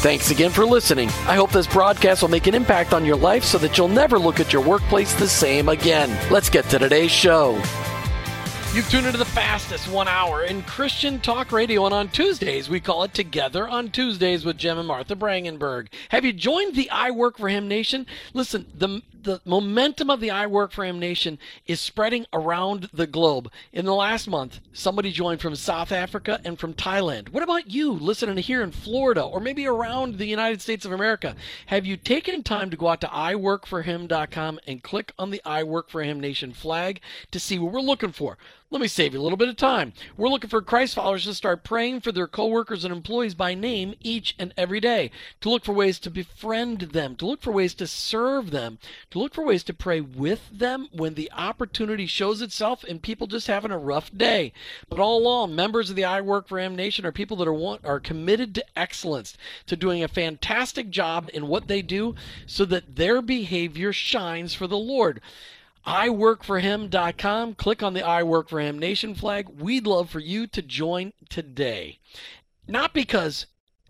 Thanks again for listening. I hope this broadcast will make an impact on your life so that you'll never look at your workplace the same again. Let's get to today's show. You've tuned into the fastest one hour in Christian talk radio, and on Tuesdays we call it Together on Tuesdays with Jim and Martha Brangenberg. Have you joined the I Work for Him Nation? Listen, the the momentum of the I Work for Him Nation is spreading around the globe. In the last month, somebody joined from South Africa and from Thailand. What about you listening here in Florida or maybe around the United States of America? Have you taken time to go out to iworkforhim.com and click on the I Work for Him Nation flag to see what we're looking for? Let me save you a little bit of time. We're looking for Christ followers to start praying for their coworkers and employees by name each and every day, to look for ways to befriend them, to look for ways to serve them, to look for ways to pray with them when the opportunity shows itself and people just having a rough day. But all along, members of the I Work for Him Nation are people that are want, are committed to excellence, to doing a fantastic job in what they do so that their behavior shines for the Lord iworkforhim.com. Click on the I Work for Him Nation flag. We'd love for you to join today. Not because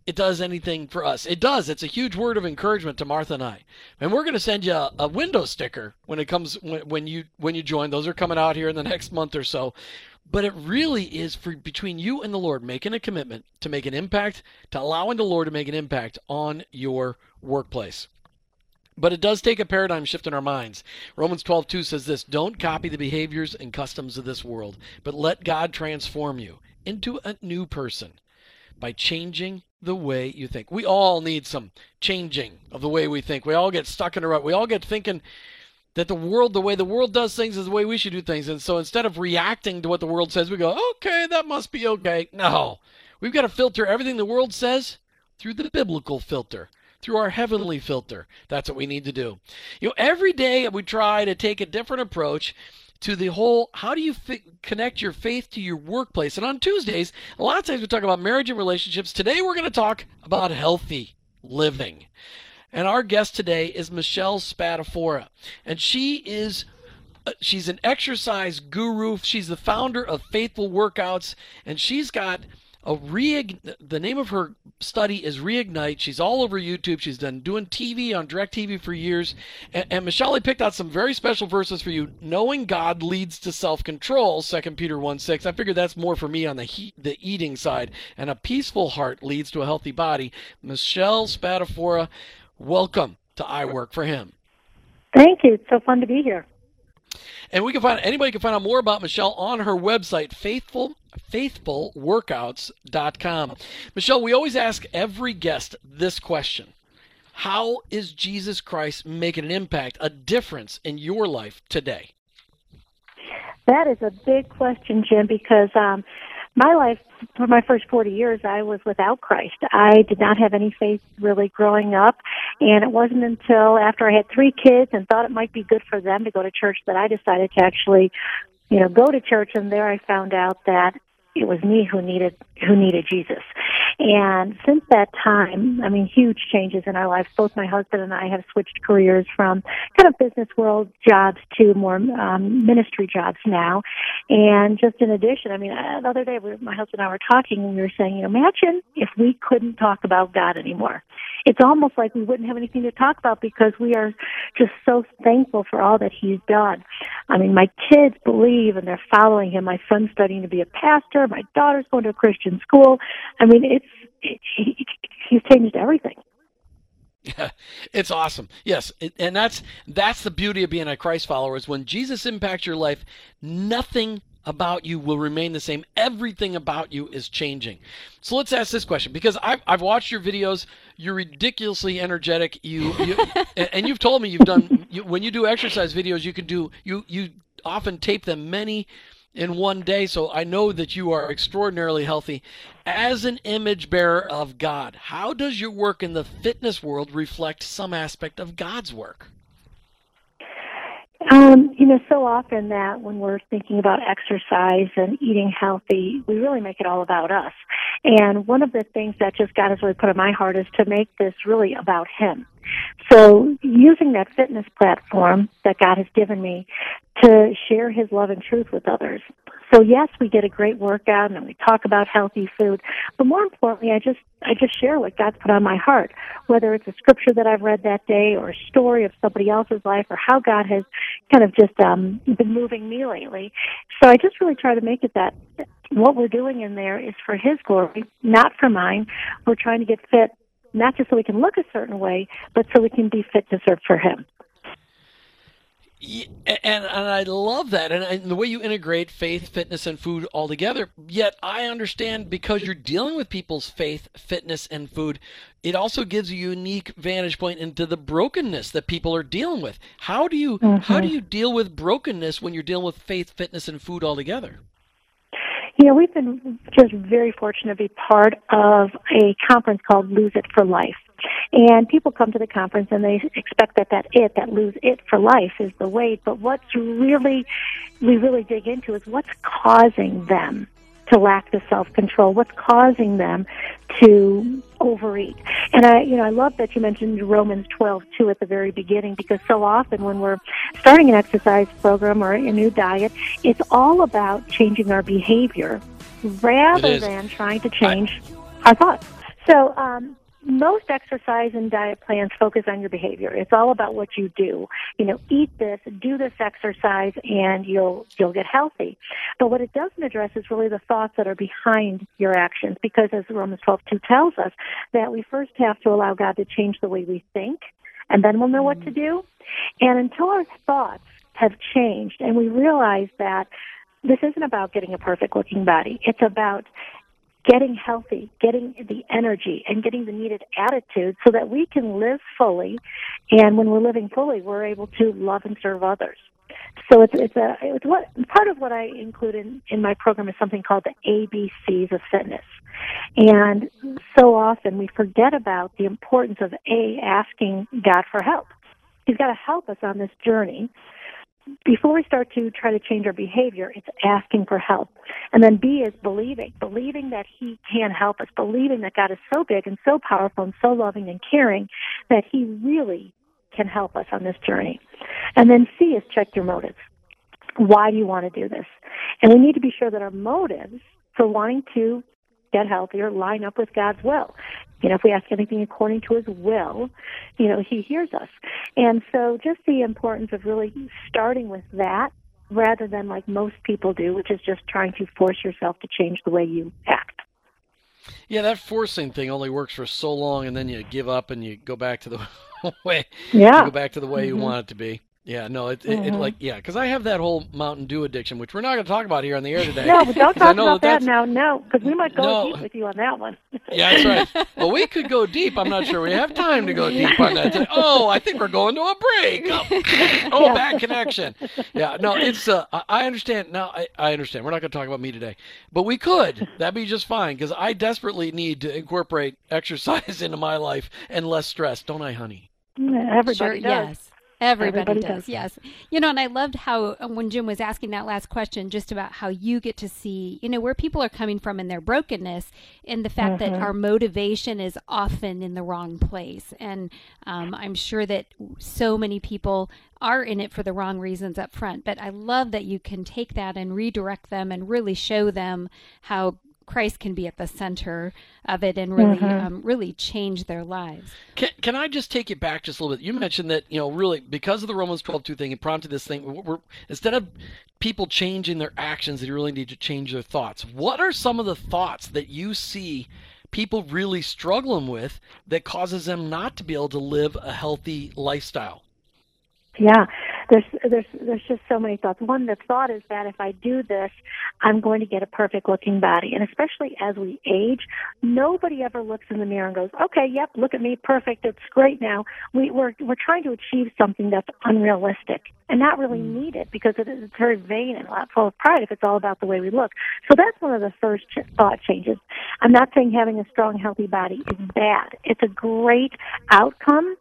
it does anything for us. It does. It's a huge word of encouragement to Martha and I. And we're going to send you a, a window sticker when it comes when, when you when you join. Those are coming out here in the next month or so. But it really is for between you and the Lord making a commitment to make an impact, to allowing the Lord to make an impact on your workplace. But it does take a paradigm shift in our minds. Romans 12:2 says this, "Don't copy the behaviors and customs of this world, but let God transform you into a new person by changing the way you think." We all need some changing of the way we think. We all get stuck in a rut. We all get thinking that the world, the way the world does things, is the way we should do things. And so instead of reacting to what the world says, we go, "Okay, that must be okay." No, we've got to filter everything the world says through the biblical filter through our heavenly filter. That's what we need to do. You know, every day we try to take a different approach to the whole how do you fi- connect your faith to your workplace. And on Tuesdays, a lot of times we talk about marriage and relationships. Today we're going to talk about healthy living. And our guest today is Michelle Spadafora. And she is uh, she's an exercise guru. She's the founder of Faithful Workouts and she's got a reign- the name of her study is reignite. She's all over youtube. She's done doing tv on direct tv for years. And, and michelle picked out some very special verses for you. Knowing god leads to self-control 2 peter 1 6 i figured that's more for me on the he- the eating side. And a peaceful heart leads to a healthy body. Michelle spadafora welcome to i work for him. Thank you. It's so fun to be here. And we can find anybody can find out more about Michelle on her website, faithful faithfulworkouts.com. Michelle, we always ask every guest this question. How is Jesus Christ making an impact, a difference in your life today? That is a big question, Jim, because um, my life, for my first 40 years, I was without Christ. I did not have any faith really growing up. And it wasn't until after I had three kids and thought it might be good for them to go to church that I decided to actually, you know, go to church. And there I found out that it was me who needed who needed Jesus. And since that time, I mean, huge changes in our lives. Both my husband and I have switched careers from kind of business world jobs to more um, ministry jobs now. And just in addition, I mean, uh, the other day we, my husband and I were talking, and we were saying, you know, imagine if we couldn't talk about God anymore. It's almost like we wouldn't have anything to talk about because we are just so thankful for all that He's done. I mean, my kids believe and they're following Him. My son's studying to be a pastor. My daughter's going to a Christian school. I mean, it's it, he, he's changed everything. Yeah, it's awesome. Yes, and that's that's the beauty of being a Christ follower is when Jesus impacts your life, nothing about you will remain the same. Everything about you is changing. So let's ask this question because I've, I've watched your videos. You're ridiculously energetic. You, you and you've told me you've done you, when you do exercise videos. You can do you you often tape them many in one day. So I know that you are extraordinarily healthy. As an image bearer of God, how does your work in the fitness world reflect some aspect of God's work? Um, you know, so often that when we're thinking about exercise and eating healthy, we really make it all about us. And one of the things that just God has really put in my heart is to make this really about Him. So using that fitness platform that God has given me to share His love and truth with others. So yes, we get a great workout and we talk about healthy food, but more importantly, I just I just share what God's put on my heart, whether it's a scripture that I've read that day or a story of somebody else's life or how God has kind of just um, been moving me lately. So I just really try to make it that what we're doing in there is for His glory, not for mine. We're trying to get fit not just so we can look a certain way, but so we can be fit to serve for Him. Yeah, and, and I love that, and, and, the way you integrate faith, fitness, and food all together. Yet I understand because you're dealing with people's faith, fitness, and food, it also gives a unique vantage point into the brokenness that people are dealing with. How do you mm-hmm. how do you deal with brokenness when you're dealing with faith, fitness, and food all together? Know, we've been just very fortunate to be part of a conference called Lose It for Life. And people come to the conference and they expect that that it, that lose it for life is the weight. But what's really, we really dig into is what's causing them to lack the self control? What's causing them to overeat? And I, you know, I love that you mentioned Romans 12 too at the very beginning because so often when we're starting an exercise program or a new diet, it's all about changing our behavior rather than trying to change I, our thoughts. So, um, most exercise and diet plans focus on your behavior. It's all about what you do. You know, eat this, do this exercise, and you'll you'll get healthy. But what it doesn't address is really the thoughts that are behind your actions, because as Romans 12:2 tells us, that we first have to allow God to change the way we think, and then we'll know what to mm. do. And until our thoughts have changed, and we realize that this isn't about getting a perfect looking body. It's about getting healthy, getting the energy, and getting the needed attitude so that we can live fully. And when we're living fully, we're able to love and serve others. So it's it's a it's what part of what I include in in my program is something called the ABCs of fitness. And so often we forget about the importance of a asking God for help. He's got to help us on this journey before we start to try to change our behavior, it's asking for help. And then B is believing, believing that He can help us, believing that God is so big and so powerful and so loving and caring that He really can help us on this journey. And then C is check your motives. Why do you want to do this? And we need to be sure that our motives for wanting to get healthier line up with God's will. You know, if we ask anything according to His will, you know, He hears us. And so just the importance of really starting with that rather than like most people do, which is just trying to force yourself to change the way you act. Yeah, that forcing thing only works for so long, and then you give up and you go back to the way. Yeah. Go back to the way mm-hmm. you want it to be. Yeah, no, it, mm-hmm. it, it like yeah, because I have that whole Mountain Dew addiction, which we're not going to talk about here on the air today. no, but don't talk about that, that now. No, because we might go no. deep with you on that one. yeah, that's right. Well, we could go deep. I'm not sure we have time to go deep on that. Oh, I think we're going to a break. Oh, oh yeah. bad connection. Yeah, no, it's. Uh, I understand now. I, I understand. We're not going to talk about me today, but we could. That'd be just fine because I desperately need to incorporate exercise into my life and less stress, don't I, honey? Everybody sure, does. Yes. Everybody, Everybody does, does, yes. You know, and I loved how uh, when Jim was asking that last question, just about how you get to see, you know, where people are coming from in their brokenness, and the fact mm-hmm. that our motivation is often in the wrong place. And um, I'm sure that so many people are in it for the wrong reasons up front. But I love that you can take that and redirect them and really show them how Christ can be at the center of it and really mm-hmm. um, really change their lives. Can, can I just take it back just a little bit? You mentioned that you know really because of the Romans 12:2 thing, it prompted this thing. We're, we're, instead of people changing their actions, they really need to change their thoughts. What are some of the thoughts that you see people really struggling with that causes them not to be able to live a healthy lifestyle? Yeah, there's there's there's just so many thoughts. One the thought is that if I do this, I'm going to get a perfect looking body. And especially as we age, nobody ever looks in the mirror and goes, "Okay, yep, look at me, perfect. It's great now." We we're we're trying to achieve something that's unrealistic and not really mm. needed because it is very vain and full of pride if it's all about the way we look. So that's one of the first thought changes. I'm not saying having a strong, healthy body is bad. It's a great outcome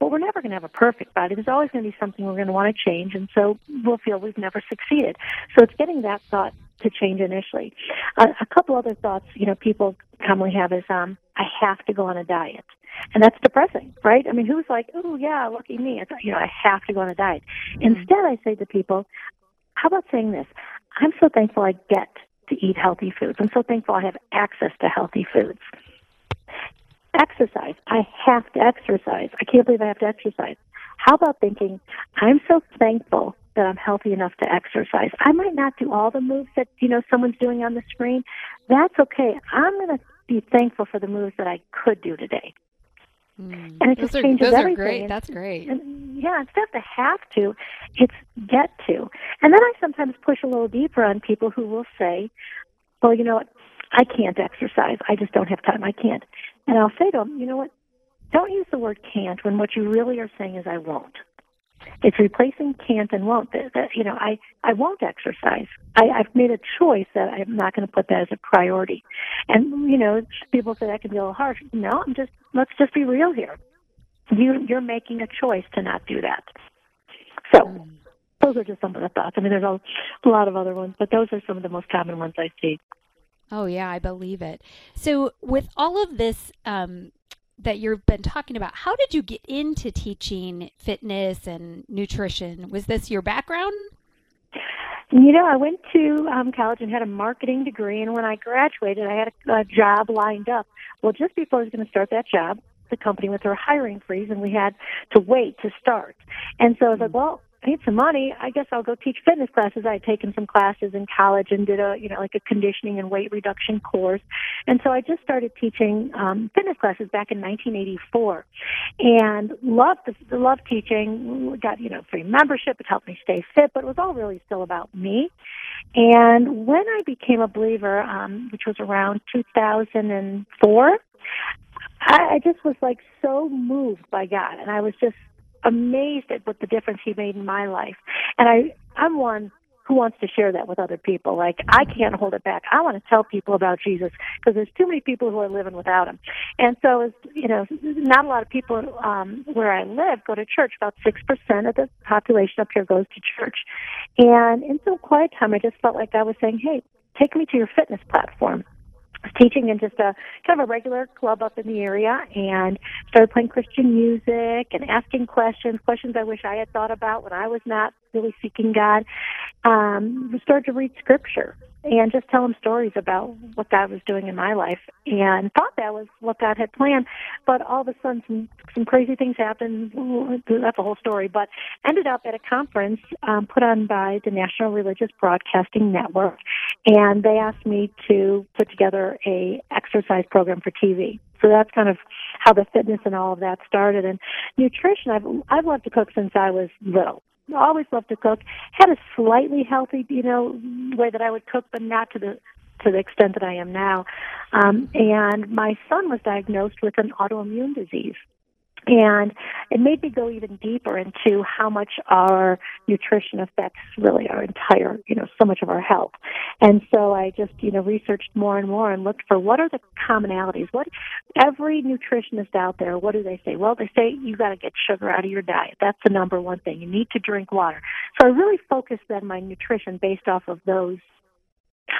well, we're never going to have a perfect body. There's always going to be something we're going to want to change, and so we'll feel we've never succeeded. So it's getting that thought to change initially. Uh, a couple other thoughts, you know, people commonly have is, um, I have to go on a diet. And that's depressing, right? I mean, who's like, oh yeah, lucky me. It's, you know, I have to go on a diet. Mm-hmm. Instead, I say to people, how about saying this? I'm so thankful I get to eat healthy foods. I'm so thankful I have access to healthy foods exercise. I have to exercise. I can't believe I have to exercise. How about thinking, I'm so thankful that I'm healthy enough to exercise. I might not do all the moves that, you know, someone's doing on the screen. That's okay. I'm going to be thankful for the moves that I could do today. Mm. And it those just are, changes everything. great. That's great. And, yeah, instead of to have to, it's get to. And then I sometimes push a little deeper on people who will say, well, you know what? I can't exercise. I just don't have time. I can't. And I'll say to them, you know what? Don't use the word can't when what you really are saying is I won't. It's replacing can't and won't. That, you know, I I won't exercise. I, I've made a choice that I'm not going to put that as a priority. And you know, people say that can be a little harsh. No, I'm just let's just be real here. You you're making a choice to not do that. So those are just some of the thoughts. I mean, there's a lot of other ones, but those are some of the most common ones I see. Oh, yeah, I believe it. So, with all of this um, that you've been talking about, how did you get into teaching fitness and nutrition? Was this your background? You know, I went to um, college and had a marketing degree, and when I graduated, I had a, a job lined up. Well, just before I was going to start that job, the company went through a hiring freeze, and we had to wait to start. And so I was like, hmm. well, I need some money. I guess I'll go teach fitness classes. I had taken some classes in college and did a, you know, like a conditioning and weight reduction course. And so I just started teaching um, fitness classes back in 1984 and loved, the, loved teaching. Got, you know, free membership. It helped me stay fit, but it was all really still about me. And when I became a believer, um, which was around 2004, I, I just was like so moved by God. And I was just amazed at what the difference he made in my life. And I, I'm one who wants to share that with other people. Like I can't hold it back. I want to tell people about Jesus because there's too many people who are living without him. And so, as you know, not a lot of people um, where I live go to church. About six percent of the population up here goes to church. And in some quiet time, I just felt like I was saying, "Hey, take me to your fitness platform." Teaching in just a kind of a regular club up in the area and started playing Christian music and asking questions, questions I wish I had thought about when I was not really seeking God. Um, started to read scripture and just tell them stories about what God was doing in my life and thought that was what God had planned. But all of a sudden, some, some crazy things happened. That's a whole story. But ended up at a conference um, put on by the National Religious Broadcasting Network, and they asked me to put together a exercise program for TV. So that's kind of how the fitness and all of that started. And nutrition, I've I've loved to cook since I was little always loved to cook. Had a slightly healthy, you know, way that I would cook, but not to the to the extent that I am now. Um, and my son was diagnosed with an autoimmune disease. And it made me go even deeper into how much our nutrition affects really our entire, you know, so much of our health. And so I just, you know, researched more and more and looked for what are the commonalities. What every nutritionist out there, what do they say? Well, they say you got to get sugar out of your diet. That's the number one thing. You need to drink water. So I really focused then my nutrition based off of those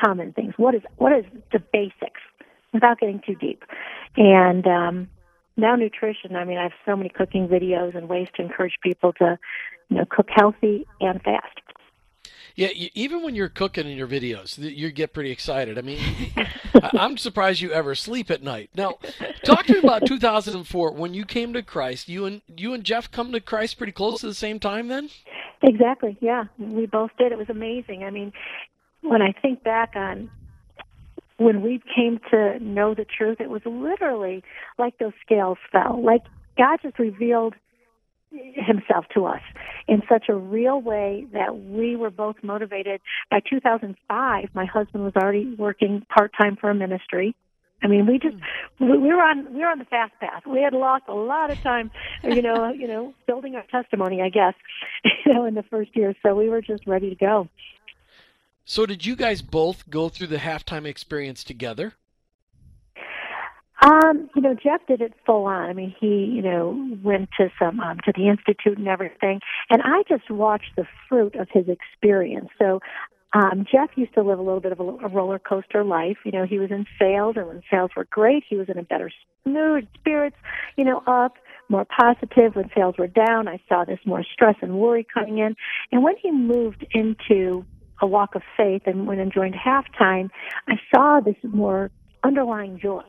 common things. What is what is the basics without getting too deep? And um now nutrition, I mean, I have so many cooking videos and ways to encourage people to, you know, cook healthy and fast. Yeah, you, even when you're cooking in your videos, you get pretty excited. I mean, I'm surprised you ever sleep at night. Now, talk to me about 2004 when you came to Christ. You and you and Jeff come to Christ pretty close at the same time, then. Exactly. Yeah, we both did. It was amazing. I mean, when I think back on when we came to know the truth, it was literally like those scales fell. Like God just revealed himself to us in such a real way that we were both motivated. By 2005, my husband was already working part time for a ministry. I mean, we just we were on we were on the fast path. We had lost a lot of time, you know, you know, building our testimony, I guess, you know, in the first year. So we were just ready to go. So did you guys both go through the halftime experience together? Um, you know, Jeff did it full on. I mean, he, you know, went to some um, to the institute and everything, and I just watched the fruit of his experience. So, um, Jeff used to live a little bit of a, a roller coaster life. You know, he was in sales, and when sales were great, he was in a better mood, spirits, you know, up, more positive. When sales were down, I saw this more stress and worry coming in. And when he moved into a walk of faith and when I joined halftime, I saw this more underlying joy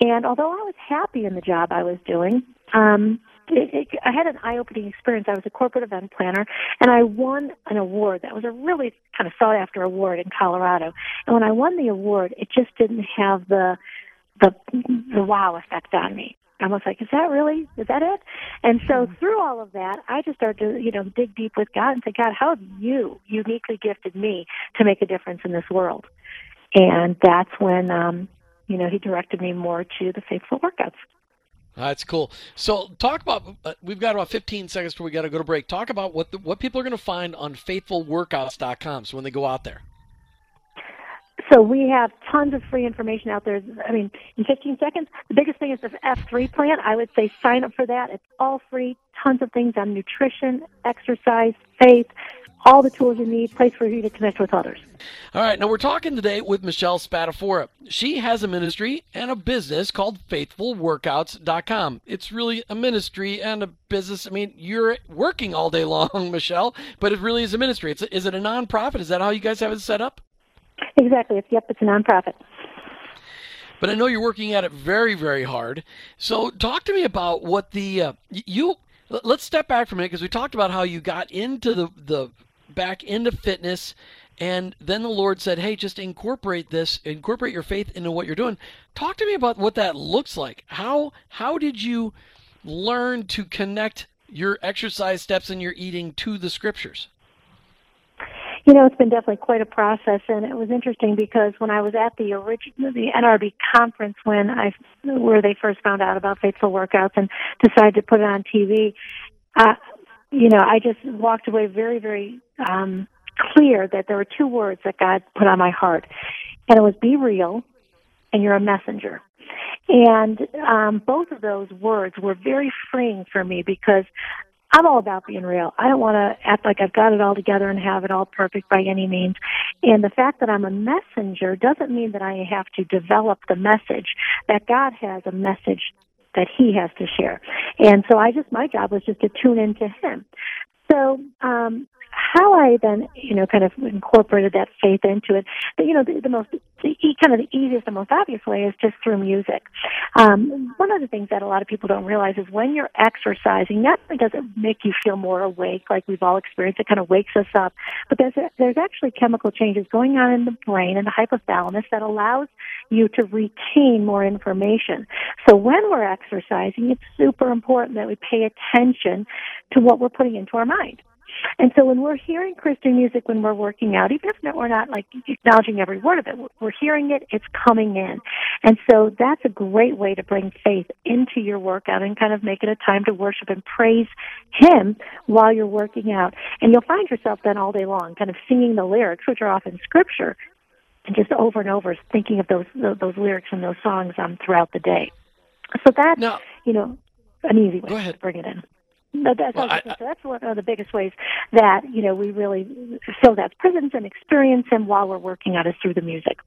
and although I was happy in the job I was doing, um, it, it, I had an eye-opening experience. I was a corporate event planner, and I won an award. That was a really kind of sought-after award in Colorado. And when I won the award, it just didn't have the the the wow effect on me. I was like, is that really? Is that it? And so hmm. through all of that, I just started to, you know, dig deep with God and say, God, how have you uniquely gifted me to make a difference in this world? And that's when um, you know, he directed me more to the faithful workouts. That's cool. So, talk about. Uh, we've got about 15 seconds before we got to go to break. Talk about what the, what people are going to find on faithfulworkouts.com. So when they go out there. So we have tons of free information out there. I mean, in 15 seconds, the biggest thing is the F3 plan. I would say sign up for that. It's all free. Tons of things on nutrition, exercise, faith, all the tools you need, place for you to connect with others. All right, now we're talking today with Michelle Spadafora. She has a ministry and a business called FaithfulWorkouts.com. It's really a ministry and a business. I mean, you're working all day long, Michelle, but it really is a ministry. It's is it a nonprofit? Is that how you guys have it set up? Exactly. It's, yep, it's a nonprofit but I know you're working at it very, very hard. So, talk to me about what the uh, you. Let's step back for a minute because we talked about how you got into the the back into fitness and then the Lord said, "Hey, just incorporate this, incorporate your faith into what you're doing." Talk to me about what that looks like. How how did you learn to connect your exercise steps and your eating to the scriptures? You know, it's been definitely quite a process, and it was interesting because when I was at the original the NRB conference when I where they first found out about faithful workouts and decided to put it on TV, uh, you know, I just walked away very, very um, clear that there were two words that God put on my heart, and it was "be real," and "you're a messenger." And um, both of those words were very freeing for me because I'm all about being real. I don't want to act like I've got it all together and have it all perfect by any means. And the fact that I'm a messenger doesn't mean that I have to develop the message. That God has a message that he has to share. And so I just, my job was just to tune into him. So, um, how I then, you know, kind of incorporated that faith into it, you know, the, the most, the, kind of the easiest and most obvious way is just through music. Um, one of the things that a lot of people don't realize is when you're exercising, not only does it make you feel more awake, like we've all experienced, it kind of wakes us up, but there's, a, there's actually chemical changes going on in the brain and the hypothalamus that allows you to retain more information. So when we're exercising, it's super important that we pay attention to what we're putting into our mind. And so when we're hearing Christian music when we're working out, even if we're not like acknowledging every word of it, we're hearing it, it's coming in. And so that's a great way to bring faith into your workout and kind of make it a time to worship and praise Him while you're working out. And you'll find yourself then all day long kind of singing the lyrics, which are often scripture, and just over and over thinking of those those lyrics and those songs um, throughout the day. So that's, now, you know, an easy way to bring it in. But that's, well, I, I, that's one of the biggest ways that you know we really fill that presence and experience and while we're working out is through the music.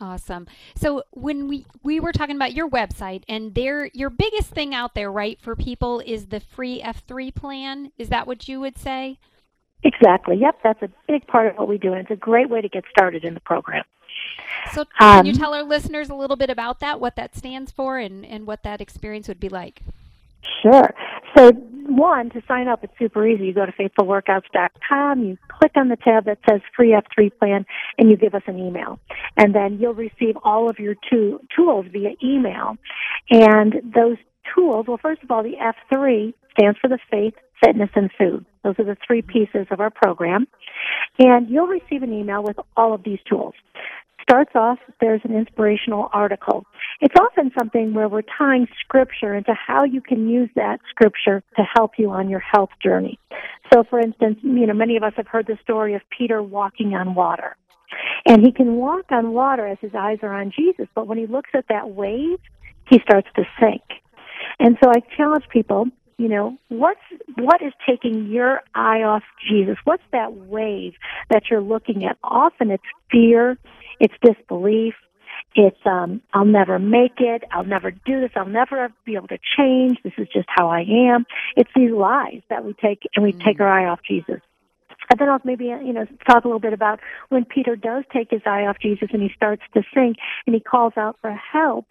Awesome. So when we we were talking about your website and there your biggest thing out there, right, for people is the free F3 plan. Is that what you would say? Exactly. Yep, that's a big part of what we do and it's a great way to get started in the program. So can um, you tell our listeners a little bit about that, what that stands for and, and what that experience would be like? Sure. So, one, to sign up, it's super easy. You go to faithfulworkouts.com, you click on the tab that says free F3 plan and you give us an email. And then you'll receive all of your two tools via email. And those tools, well, first of all, the F3 stands for the faith, fitness, and food. Those are the three pieces of our program. And you'll receive an email with all of these tools starts off, there's an inspirational article. It's often something where we're tying scripture into how you can use that scripture to help you on your health journey. So, for instance, you know, many of us have heard the story of Peter walking on water. And he can walk on water as his eyes are on Jesus, but when he looks at that wave, he starts to sink. And so I challenge people you know what's what is taking your eye off jesus what's that wave that you're looking at often it's fear it's disbelief. It's um, I'll never make it. I'll never do this. I'll never be able to change. This is just how I am. It's these lies that we take and we mm. take our eye off Jesus. And then I'll maybe you know talk a little bit about when Peter does take his eye off Jesus and he starts to sink and he calls out for help.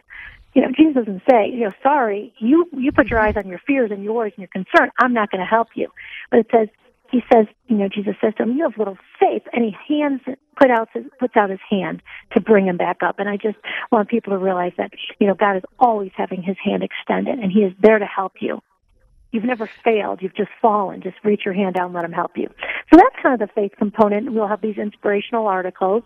You know, Jesus doesn't say, you know, sorry, you you put your eyes on your fears and your worries and your concern. I'm not going to help you. But it says, he says, you know, Jesus says to him, "You have little faith," and he hands put out his, puts out his hand to bring him back up. And I just want people to realize that you know God is always having His hand extended, and He is there to help you. You've never failed. You've just fallen. Just reach your hand out and let him help you. So that's kind of the faith component. We'll have these inspirational articles.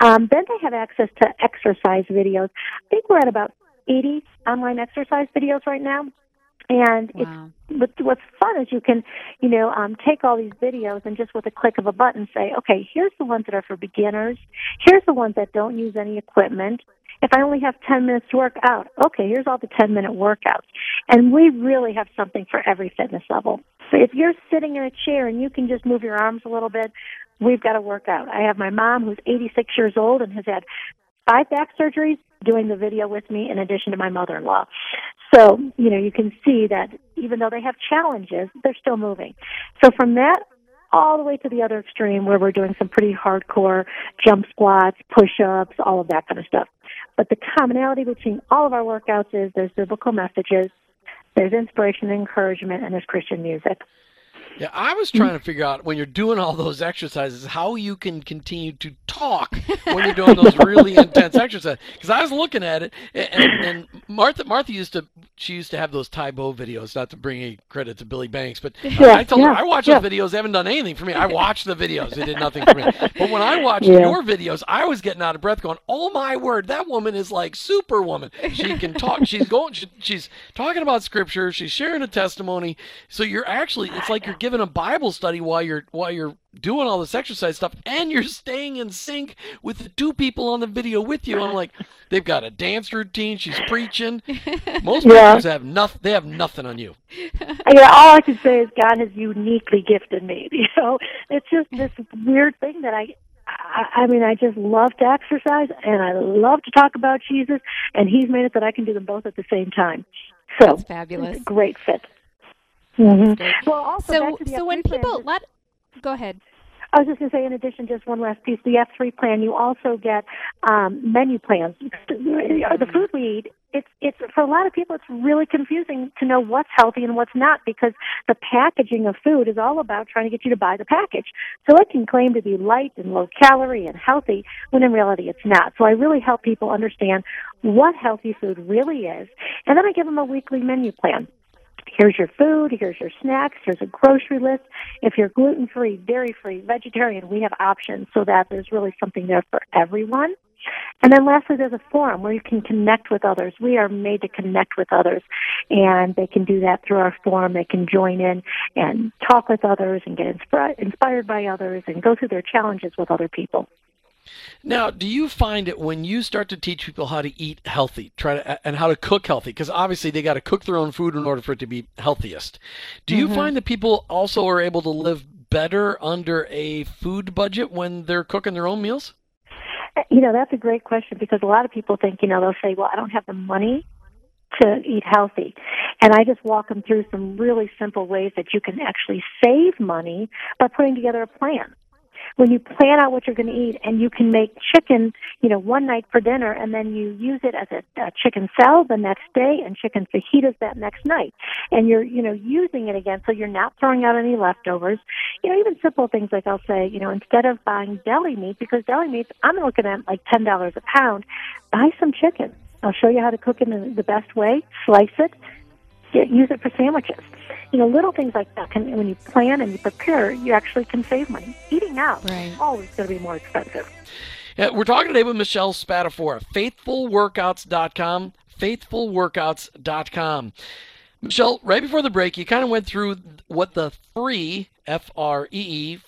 Um, then they have access to exercise videos. I think we're at about 80 online exercise videos right now. And wow. it's what's fun is you can, you know, um, take all these videos and just with a click of a button say, okay, here's the ones that are for beginners. Here's the ones that don't use any equipment. If I only have 10 minutes to work out, okay, here's all the 10 minute workouts. And we really have something for every fitness level. So if you're sitting in a chair and you can just move your arms a little bit, we've got to work out. I have my mom who's 86 years old and has had five back surgeries doing the video with me in addition to my mother-in-law. So, you know, you can see that even though they have challenges, they're still moving. So from that all the way to the other extreme where we're doing some pretty hardcore jump squats, push-ups, all of that kind of stuff. But the commonality between all of our workouts is there's biblical messages, there's inspiration and encouragement, and there's Christian music. Yeah, I was trying to figure out when you're doing all those exercises how you can continue to talk when you're doing those really intense exercises. Because I was looking at it, and, and, Martha Martha used to she used to have those Tae Bo videos. Not to bring any credit to Billy Blanks, but yeah, I told yeah, her I watch yeah. those videos. They haven't done anything for me. I watched the videos; they did nothing for me. But when I watched your videos, I was getting out of breath, going, "Oh my word, that woman is like Superwoman. She can talk. She's going. She, she's talking about scripture. She's sharing a testimony. So you're actually, it's like you're giving giving a Bible study while you're while you're doing all this exercise stuff, and you're staying in sync with the two people on the video with you. I'm like, they've got a dance routine. She's preaching. Most yeah. have nothing. They have nothing on you. Yeah, all I can say is God has uniquely gifted me. You know, it's just this weird thing that I I, I mean, I just love to exercise and I love to talk about Jesus, and He's made it that I can do them both at the same time. So, That's fabulous. great fit. Mm-hmm. Well, also so so when people let go ahead. I was just going to say, in addition, just one last piece. The F3 plan, you also get um, menu plans. For the food we eat, it's it's for a lot of people, it's really confusing to know what's healthy and what's not because the packaging of food is all about trying to get you to buy the package. So it can claim to be light and low calorie and healthy when in reality it's not. So I really help people understand what healthy food really is, and then I give them a weekly menu plan here's your food, here's your snacks, here's a grocery list. If you're gluten free, dairy free, vegetarian, we have options so that there's really something there for everyone. And then lastly, there's a forum where you can connect with others. We are made to connect with others, and they can do that through our forum. They can join in and talk with others and get inspired by others and go through their challenges with other people. Now, do you find it when you start to teach people how to eat healthy, try to and how to cook healthy? Because obviously they got to cook their own food in order for it to be healthiest. Do you mm-hmm. find that people also are able to live better under a food budget when they're cooking their own meals? You know, that's a great question because a lot of people think, you know, they'll say, "Well, I don't have the money to eat healthy. And I just walk them through some really simple ways that you can actually save money by putting together a plan when you plan out what you're going to eat and you can make chicken, you know, one night for dinner and then you use it as a, a chicken salad the next day and chicken fajitas that next night. And you're, you know, using it again so you're not throwing out any leftovers. You know, even simple things like I'll say, you know, instead of buying deli meat, because deli meat, I'm looking at like $10 a pound, buy some chicken. I'll show you how to cook it in the best way. Slice it, use it for sandwiches you know, little things like that can, when you plan and you prepare, you actually can save money. Eating out right. is always going to be more expensive. Yeah, we're talking today with Michelle Spadafora, faithfulworkouts.com, faithfulworkouts.com. Michelle, right before the break, you kind of went through what the free F R E E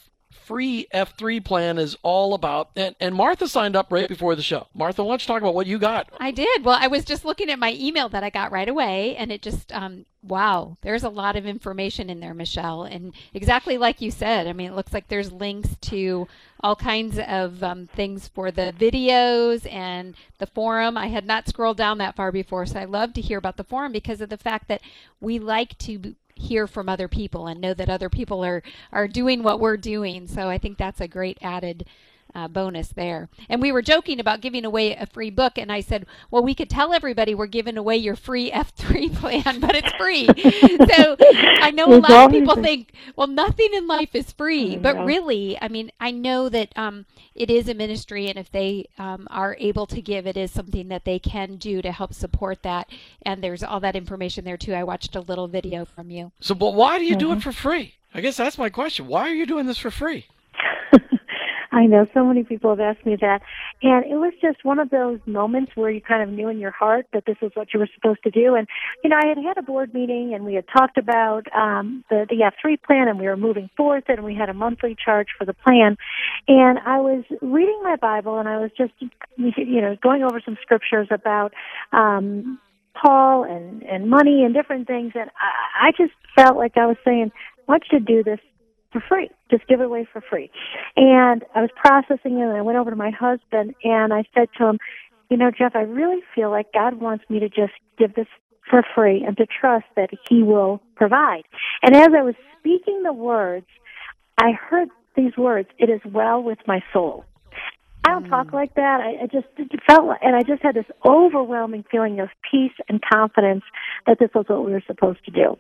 free F3 plan is all about. And, and Martha signed up right before the show. Martha, why don't you talk about what you got? I did. Well, I was just looking at my email that I got right away, and it just, um, wow, there's a lot of information in there, Michelle. And exactly like you said, I mean, it looks like there's links to all kinds of um, things for the videos and the forum. I had not scrolled down that far before, so I love to hear about the forum because of the fact that we like to hear from other people and know that other people are are doing what we're doing. So I think that's a great added uh, bonus there. And we were joking about giving away a free book, and I said, well, we could tell everybody we're giving away your free F3 plan, but it's free. so I know a lot of people think, well, nothing in life is free, but really, I mean, I know that um, it is a ministry, and if they um, are able to give, it is something that they can do to help support that. And there's all that information there too. I watched a little video from you. So, but why do you mm-hmm. do it mm-hmm. for free? I guess that's my question. Why are you doing this for free? I know so many people have asked me that. And it was just one of those moments where you kind of knew in your heart that this was what you were supposed to do. And, you know, I had had a board meeting and we had talked about um, the, the F3 plan and we were moving forward and we had a monthly charge for the plan. And I was reading my Bible and I was just, you know, going over some scriptures about, um, Paul and, and money and different things. And I, I just felt like I was saying, I want you to do this for free. Just give it away for free. And I was processing it and I went over to my husband and I said to him, you know, Jeff, I really feel like God wants me to just give this for free and to trust that he will provide. And as I was speaking the words, I heard these words, it is well with my soul. I don't talk mm. like that. I, I just it felt, like, and I just had this overwhelming feeling of peace and confidence that this was what we were supposed to do.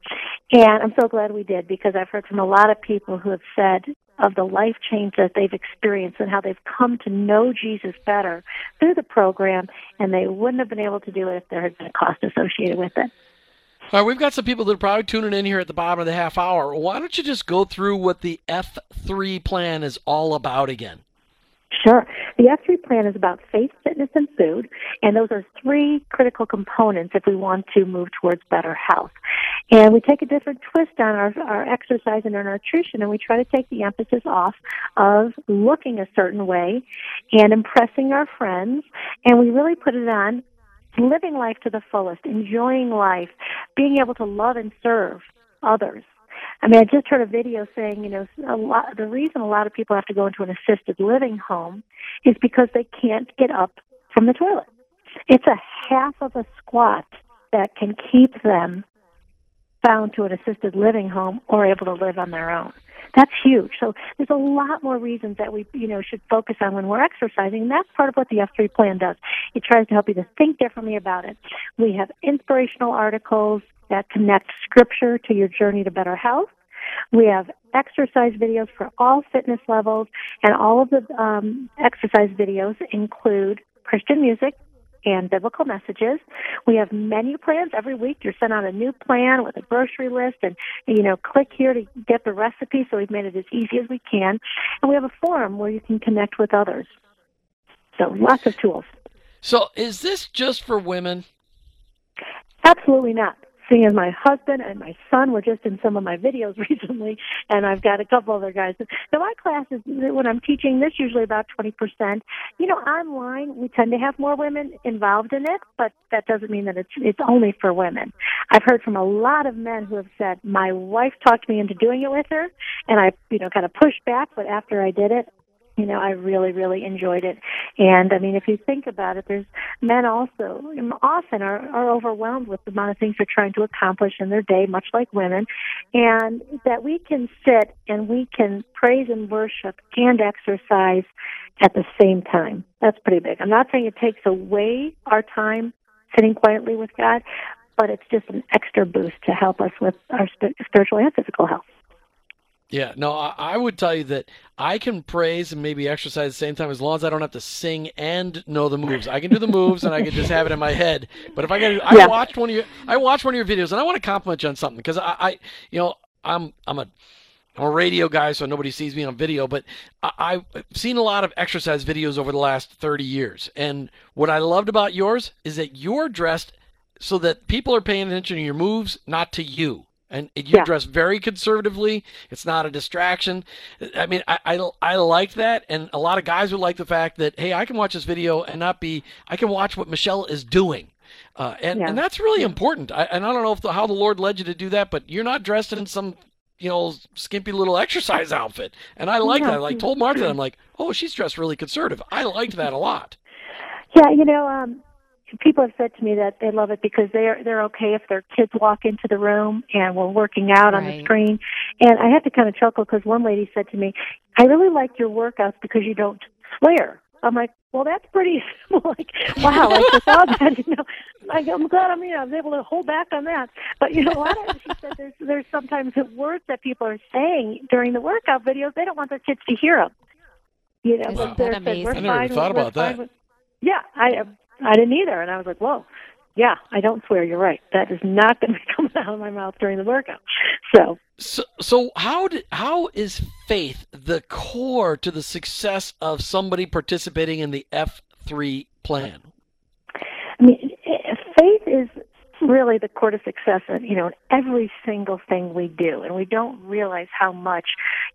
And I'm so glad we did because I've heard from a lot of people who have said of the life change that they've experienced and how they've come to know Jesus better through the program, and they wouldn't have been able to do it if there had been a cost associated with it. All right, we've got some people that are probably tuning in here at the bottom of the half hour. Why don't you just go through what the F3 plan is all about again? Sure. The F3 plan is about faith, fitness, and food, and those are three critical components if we want to move towards better health. And we take a different twist on our, our exercise and our nutrition, and we try to take the emphasis off of looking a certain way and impressing our friends, and we really put it on living life to the fullest, enjoying life, being able to love and serve others I mean, I just heard a video saying, you know, a lot, the reason a lot of people have to go into an assisted living home is because they can't get up from the toilet. It's a half of a squat that can keep them bound to an assisted living home or able to live on their own. That's huge. So there's a lot more reasons that we, you know, should focus on when we're exercising. And that's part of what the F3 plan does. It tries to help you to think differently about it. We have inspirational articles, that connect scripture to your journey to better health. We have exercise videos for all fitness levels, and all of the um, exercise videos include Christian music and biblical messages. We have menu plans every week. You're sent out a new plan with a grocery list, and you know, click here to get the recipe. So we've made it as easy as we can, and we have a forum where you can connect with others. So lots of tools. So is this just for women? Absolutely not seeing as my husband and my son were just in some of my videos recently, and I've got a couple other guys. So my class is when I'm teaching this usually about 20%. You know, online we tend to have more women involved in it, but that doesn't mean that it's it's only for women. I've heard from a lot of men who have said my wife talked me into doing it with her, and I you know kind of pushed back, but after I did it, You know, I really, really enjoyed it. And I mean, if you think about it, there's men also often are, are overwhelmed with the amount of things they're trying to accomplish in their day, much like women. And that we can sit and we can praise and worship and exercise at the same time. That's pretty big. I'm not saying it takes away our time sitting quietly with God, but it's just an extra boost to help us with our spiritual and physical health. Yeah, no, I, I, would tell you that I can praise and maybe exercise at the same time as long as I don't have to sing and know the moves. I can do the moves and I can just have it in my head. But if I got, I yeah. watched one of your, I watched one of your videos and I want to compliment you on something because I, I, you know, I'm, I'm a, I'm a radio guy, so nobody sees me on video, but I, I've seen a lot of exercise videos over the last 30 years. And what I loved about yours is that you're dressed so that people are paying attention to your moves, not to you and you yeah. dress very conservatively. It's not a distraction. I mean, I, I, I like that, and a lot of guys would like the fact that hey, I can watch this video and not be. I can watch what Michelle is doing. Uh, and, yeah. and that's really important. I, and I don't know if the, how the Lord led you to do that, but you're not dressed in some you know, skimpy little exercise outfit. And I like yeah. that. I like told Martha, I'm like, oh, she's dressed really conservative. I liked that a lot. Yeah, you know, um, people have said to me that they love it because they're they're okay if their kids walk into the room and we're working out right. on the screen. And I had to kind of chuckle because one lady said to me, "I really like your workouts because you don't swear." I'm like, well, that's pretty like, wow, I just thought that, you know. Like, I'm glad I'm, you know, I was able to hold back on that. But, you know, a lot she said there's, there's sometimes words that people are saying during the workout videos, they don't want their kids to hear them. You know, wow. but they're, amazing. I never even thought about that. With, yeah, I I didn't either, and I was like, whoa, yeah, I don't swear. You're right. That is not going to be coming out of my mouth during the workout. So, so, so how did how is faith the core to the success of somebody participating in the F three plan? I mean, eh, faith is really the core to success in you know in every single thing we do, and we don't realize how much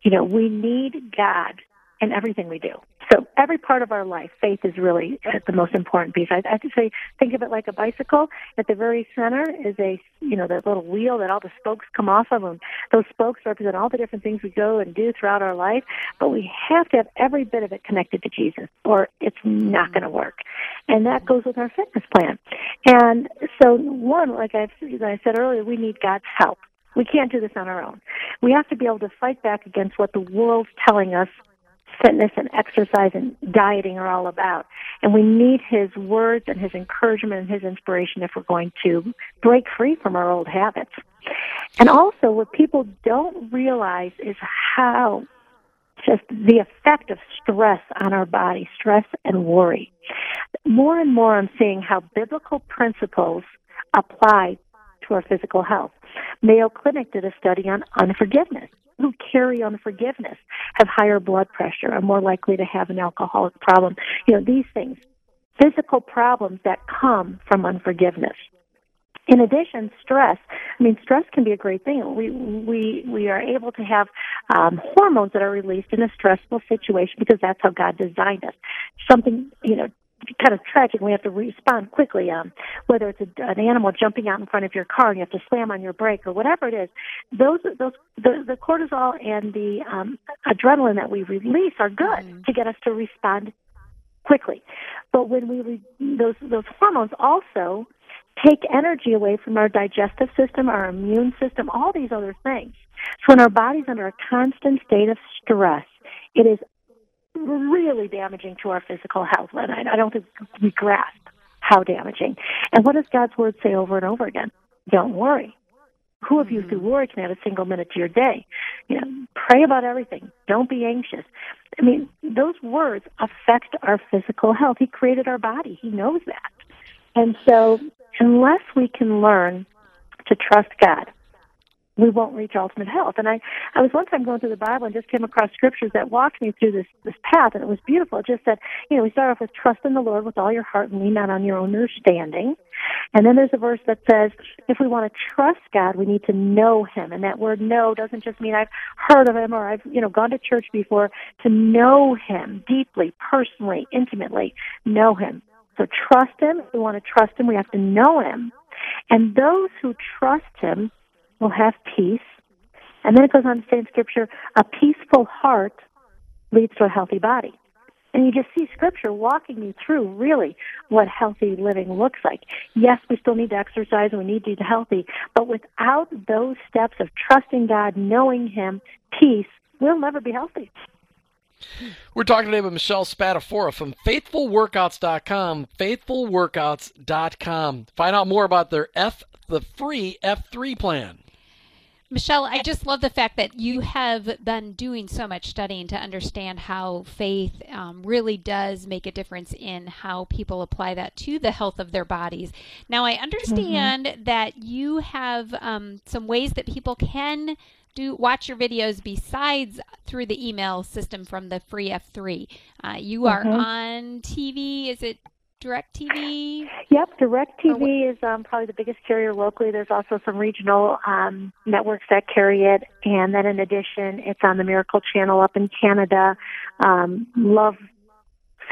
you know we need God in everything we do. So every part of our life, faith is really the most important piece. I, I have to say, think of it like a bicycle. At the very center is a, you know, that little wheel that all the spokes come off of, and those spokes represent all the different things we go and do throughout our life. But we have to have every bit of it connected to Jesus, or it's not going to work. And that goes with our fitness plan. And so, one, like I've, I said earlier, we need God's help. We can't do this on our own. We have to be able to fight back against what the world's telling us fitness and exercise and dieting are all about. And we need his words and his encouragement and his inspiration if we're going to break free from our old habits. And also, what people don't realize is how just the effect of stress on our body, stress and worry. More and more, I'm seeing how biblical principles apply to our physical health. Mayo Clinic did a study on unforgiveness who carry unforgiveness have higher blood pressure, are more likely to have an alcoholic problem. You know, these things, physical problems that come from unforgiveness. In addition, stress. I mean, stress can be a great thing. We we we are able to have um, hormones that are released in a stressful situation because that's how God designed us. Something you know kind of tragic. We have to respond quickly. Um, whether it's a, an animal jumping out in front of your car and you have to slam on your brake or whatever it is, those those the, the cortisol and the um, adrenaline that we release are good mm-hmm. to get us to respond quickly. But when we re- those those hormones also take energy away from our digestive system, our immune system, all these other things. So when our body's under a constant state of stress, it is really damaging to our physical health. And I, I don't think we grasp how damaging. And what does God's word say over and over again? Don't worry. Who of you through mm-hmm. worry can add a single minute to your day? You know, pray about everything. Don't be anxious. I mean, those words affect our physical health. He created our body. He knows that. And so, unless we can learn to trust God, we won't reach ultimate health. And I, I was one time going through the Bible and just came across scriptures that walked me through this, this path, and it was beautiful. It just said, you know, we start off with trust in the Lord with all your heart and lean not on your own understanding. And then there's a verse that says, if we want to trust God, we need to know Him. And that word know doesn't just mean I've heard of Him or I've, you know, gone to church before. To know Him deeply, personally, intimately, know Him. So trust Him. If we want to trust Him, we have to know Him. And those who trust Him will have peace. And then it goes on to say in Scripture, a peaceful heart leads to a healthy body. And you just see scripture walking you through really what healthy living looks like. Yes, we still need to exercise and we need to eat healthy, but without those steps of trusting God, knowing Him, peace, we'll never be healthy. We're talking today with Michelle Spadafora from FaithfulWorkouts.com. FaithfulWorkouts.com. Find out more about their F, the free F3 plan. Michelle, I just love the fact that you have been doing so much studying to understand how faith um, really does make a difference in how people apply that to the health of their bodies. Now, I understand mm-hmm. that you have um, some ways that people can do watch your videos besides through the email system from the free F3. Uh, you are mm-hmm. on TV. Is it DirecTV? Yep, DirecTV is um, probably the biggest carrier locally. There's also some regional um, networks that carry it, and then in addition, it's on the Miracle Channel up in Canada. Um, love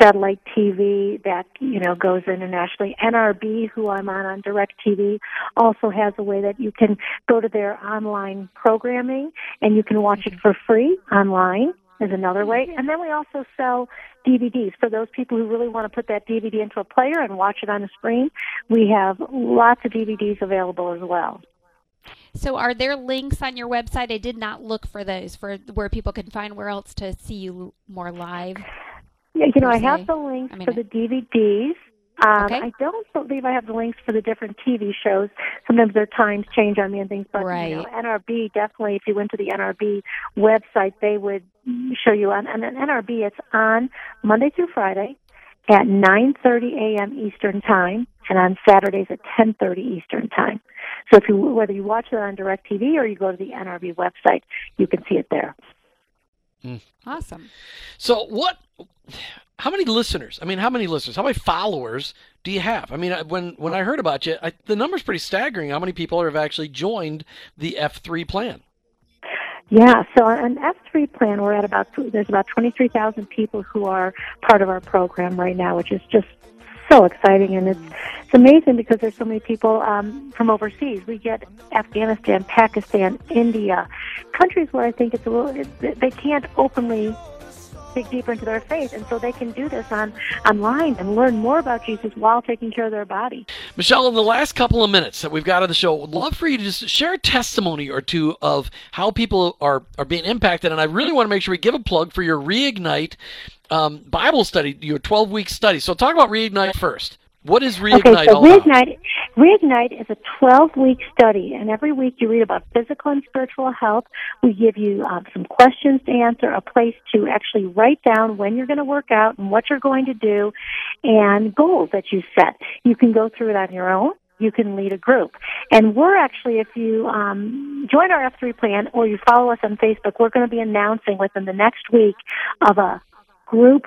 satellite TV that you know goes internationally. NRB, who I'm on on DirecTV, also has a way that you can go to their online programming and you can watch it for free online. Is another way, and then we also sell DVDs for those people who really want to put that DVD into a player and watch it on a screen. We have lots of DVDs available as well. So, are there links on your website? I did not look for those for where people can find where else to see you more live. Yeah, you know, I have the links I mean, for the DVDs. Um, okay. I don't believe I have the links for the different TV shows. Sometimes their times change on me and things, but right. you know, NRB definitely. If you went to the NRB website, they would show you on. And NRB, it's on Monday through Friday at 9:30 a.m. Eastern Time, and on Saturdays at 10:30 Eastern Time. So if you whether you watch it on DirecTV or you go to the NRB website, you can see it there. Mm. Awesome. So what? How many listeners? I mean, how many listeners? How many followers do you have? I mean, when when I heard about you, I, the number's pretty staggering. How many people have actually joined the F3 plan? Yeah, so an F3 plan, we're at about there's about 23,000 people who are part of our program right now, which is just so exciting, and it's it's amazing because there's so many people um, from overseas. We get Afghanistan, Pakistan, India, countries where I think it's a little it, they can't openly dig deeper into their faith, and so they can do this on online and learn more about Jesus while taking care of their body. Michelle, in the last couple of minutes that we've got on the show, would love for you to just share a testimony or two of how people are are being impacted, and I really want to make sure we give a plug for your reignite um, Bible study, your 12 week study. So talk about Reignite first. What is Reignite okay, so all Reignite, about? Reignite is a 12 week study, and every week you read about physical and spiritual health. We give you um, some questions to answer, a place to actually write down when you're going to work out and what you're going to do, and goals that you set. You can go through it on your own you can lead a group. And we're actually, if you um, join our F3 plan or you follow us on Facebook, we're going to be announcing within the next week of a group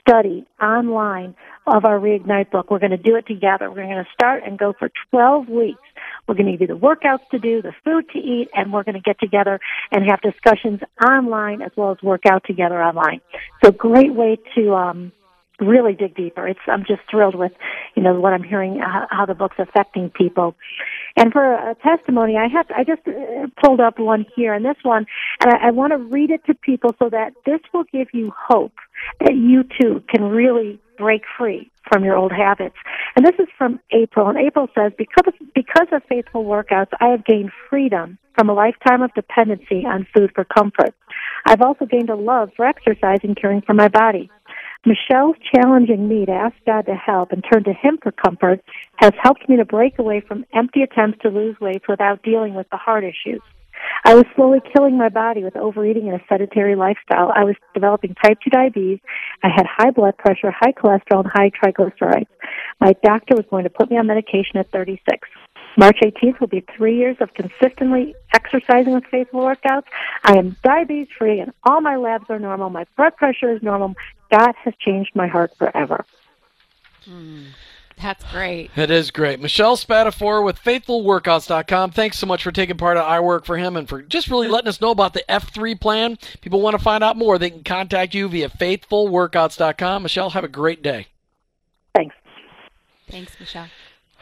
study online of our Reignite book. We're going to do it together. We're going to start and go for 12 weeks. We're going to give you the workouts to do, the food to eat, and we're going to get together and have discussions online as well as work out together online. So great way to um, really dig deeper. It's I'm just thrilled with you know what I'm hearing how, how the book's affecting people. And for a testimony, I have I just uh, pulled up one here, and this one, and I, I want to read it to people so that this will give you hope that you too can really break free from your old habits. And this is from April, and April says, because because of faithful workouts, I have gained freedom from a lifetime of dependency on food for comfort. I've also gained a love for exercise and caring for my body. Michelle's challenging me to ask God to help and turn to Him for comfort has helped me to break away from empty attempts to lose weight without dealing with the heart issues. I was slowly killing my body with overeating and a sedentary lifestyle. I was developing type 2 diabetes. I had high blood pressure, high cholesterol, and high triglycerides. My doctor was going to put me on medication at 36. March 18th will be three years of consistently exercising with faithful workouts. I am diabetes free and all my labs are normal. My blood pressure is normal. God has changed my heart forever. Hmm. That's great. It is great. Michelle Spadafora with FaithfulWorkouts.com. Thanks so much for taking part of I Work for Him and for just really letting us know about the F3 plan. People want to find out more. They can contact you via FaithfulWorkouts.com. Michelle, have a great day. Thanks. Thanks, Michelle.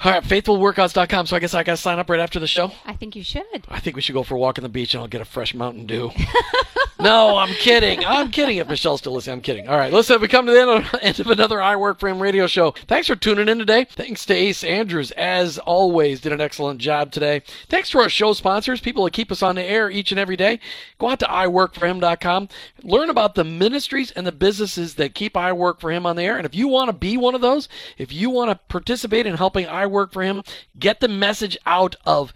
All right, faithfulworkouts.com. So I guess I got to sign up right after the show. I think you should. I think we should go for a walk on the beach and I'll get a fresh Mountain Dew. no, I'm kidding. I'm kidding. If Michelle's still listening, I'm kidding. All right, listen, we come to the end of, end of another I Work for Him radio show. Thanks for tuning in today. Thanks to Ace Andrews, as always, did an excellent job today. Thanks to our show sponsors, people that keep us on the air each and every day. Go out to iworkforhim.com. Learn about the ministries and the businesses that keep I Work for Him on the air. And if you want to be one of those, if you want to participate in helping I work for him. Get the message out of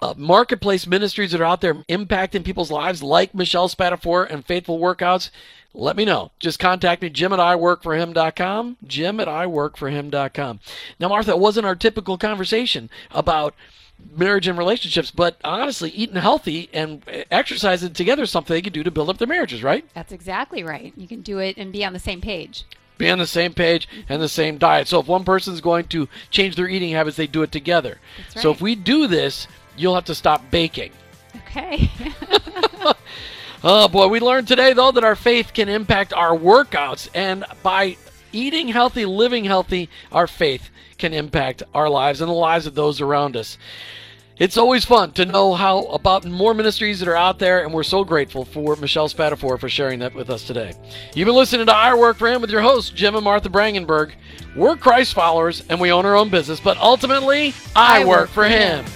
uh, marketplace ministries that are out there impacting people's lives, like Michelle Spadafora and Faithful Workouts. Let me know. Just contact me, Jim at iworkforhim.com. Jim at iworkforhim.com. Now, Martha, it wasn't our typical conversation about marriage and relationships, but honestly, eating healthy and exercising together is something they can do to build up their marriages, right? That's exactly right. You can do it and be on the same page be on the same page and the same diet. So if one person's going to change their eating habits, they do it together. Right. So if we do this, you'll have to stop baking. Okay. oh boy, we learned today though that our faith can impact our workouts and by eating healthy, living healthy, our faith can impact our lives and the lives of those around us. It's always fun to know how about more ministries that are out there, and we're so grateful for Michelle Spadafora for sharing that with us today. You've been listening to I Work for Him with your hosts, Jim and Martha Brangenberg. We're Christ followers, and we own our own business, but ultimately, I, I work, work, for him. him.